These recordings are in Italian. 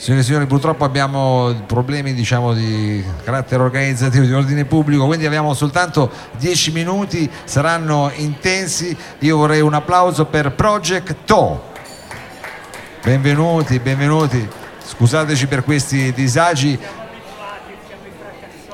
Signore e signori, purtroppo abbiamo problemi diciamo, di carattere organizzativo, di ordine pubblico, quindi abbiamo soltanto 10 minuti, saranno intensi. Io vorrei un applauso per Project To. Benvenuti, benvenuti. Scusateci per questi disagi.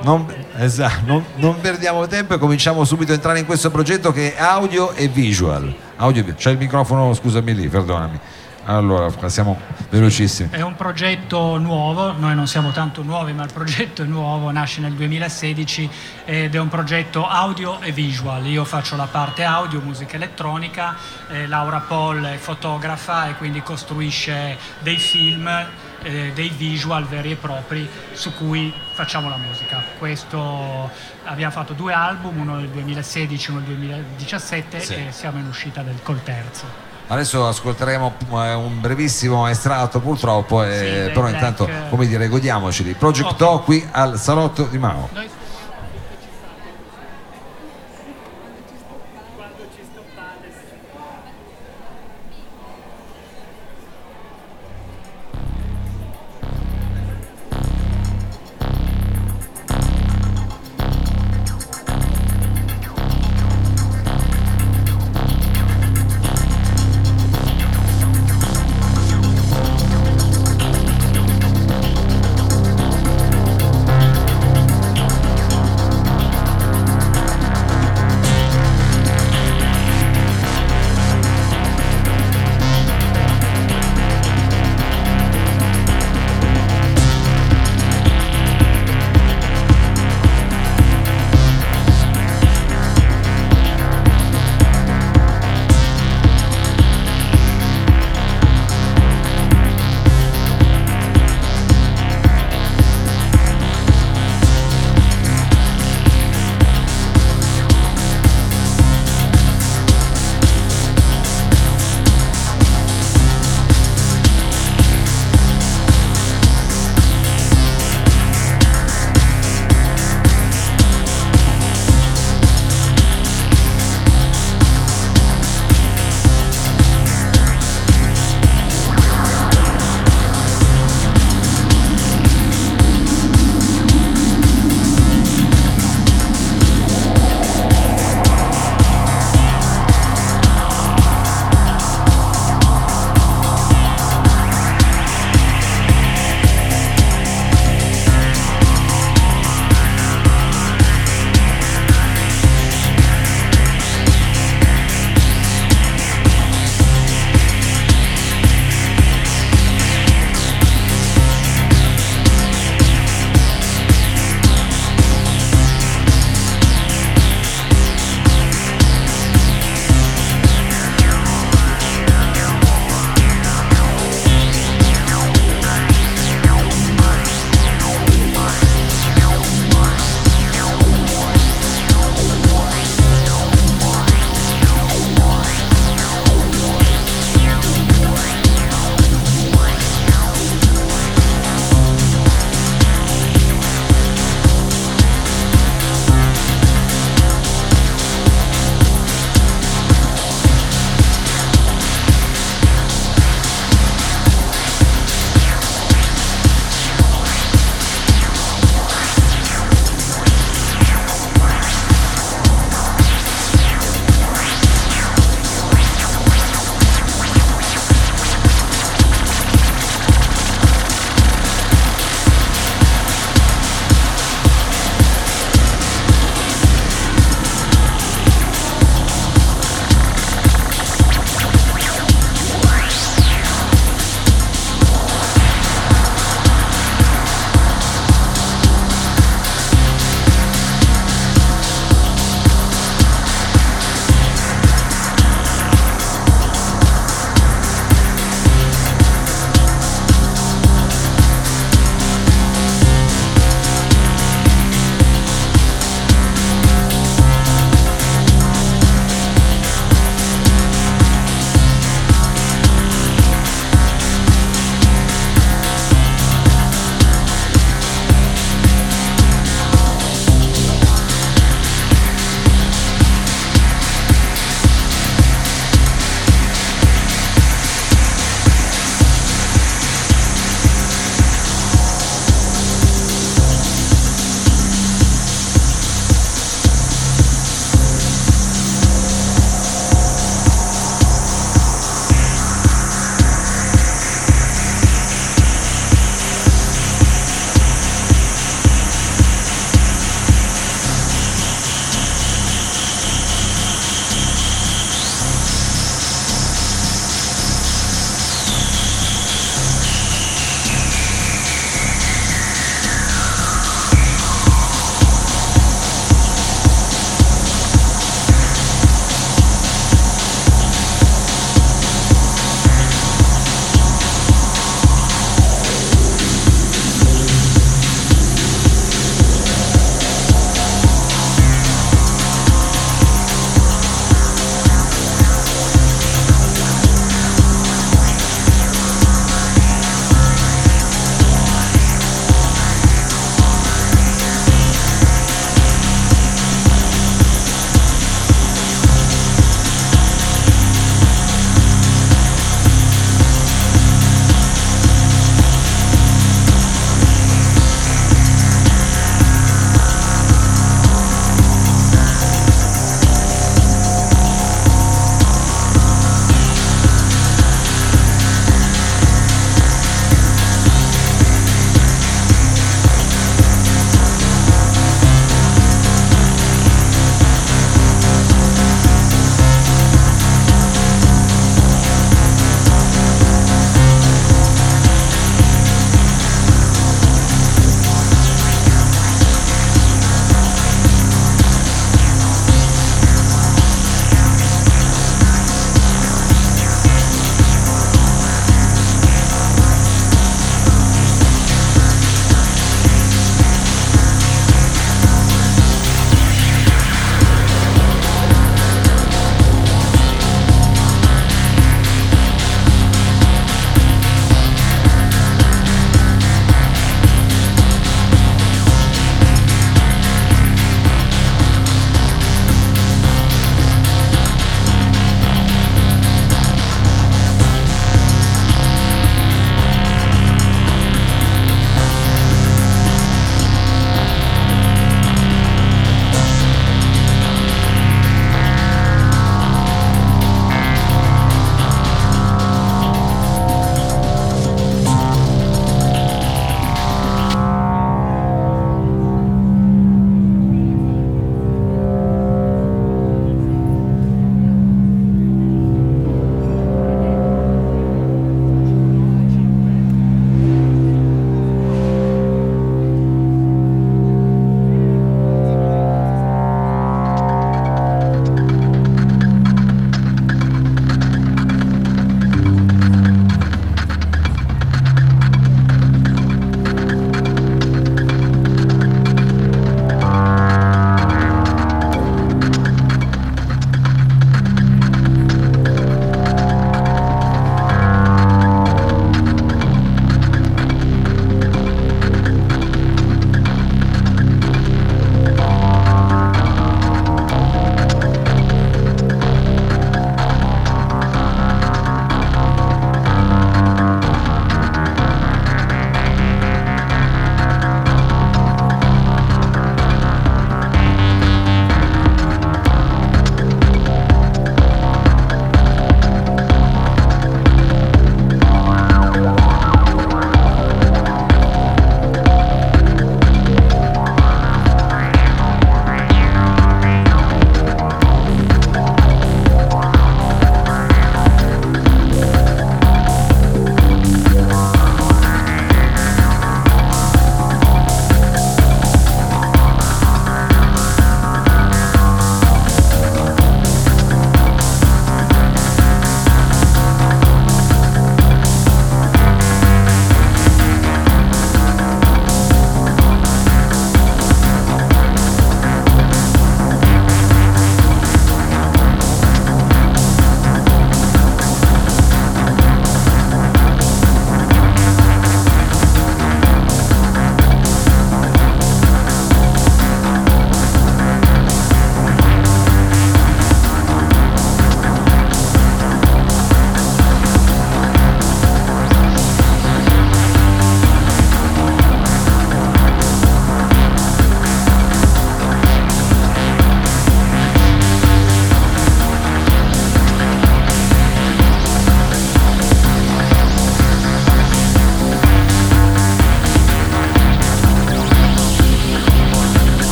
Non, esatto, non, non, perdiamo tempo e cominciamo subito a entrare in questo progetto che è audio e visual. Audio, c'è il microfono, scusami lì, perdonami. Allora, siamo velocissimi. È un progetto nuovo, noi non siamo tanto nuovi, ma il progetto è nuovo, nasce nel 2016 ed è un progetto audio e visual. Io faccio la parte audio, musica elettronica, eh, Laura Paul è fotografa e quindi costruisce dei film, eh, dei visual veri e propri su cui facciamo la musica. Questo abbiamo fatto due album, uno nel 2016 e uno nel 2017 sì. e siamo in uscita del, col terzo. Adesso ascolteremo eh, un brevissimo estratto purtroppo, eh, sì, però intanto come dire godiamoceli. Project okay. qui al salotto di Mao. Noi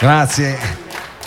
Grazie.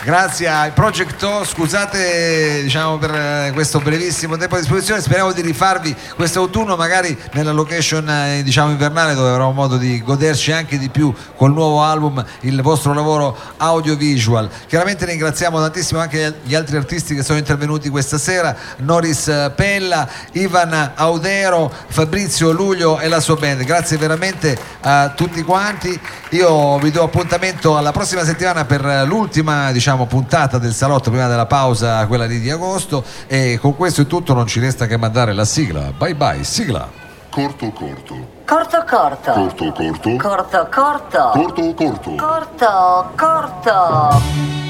Grazie ai Project scusate diciamo, per eh, questo brevissimo tempo a disposizione, speriamo di rifarvi questo autunno magari nella location eh, diciamo, invernale dove avremo modo di goderci anche di più col nuovo album il vostro lavoro audiovisual. Chiaramente ringraziamo tantissimo anche gli altri artisti che sono intervenuti questa sera, Noris eh, Pella, Ivan Audero, Fabrizio Luglio e la sua band. Grazie veramente a tutti quanti. Io vi do appuntamento alla prossima settimana per l'ultima diciamo, diciamo, puntata del salotto prima della pausa, quella lì di agosto. E con questo è tutto, non ci resta che mandare la sigla. Bye bye, sigla. Corto corto. Corto corto. Corto corto. Corto corto. Corto corto. Corto corto.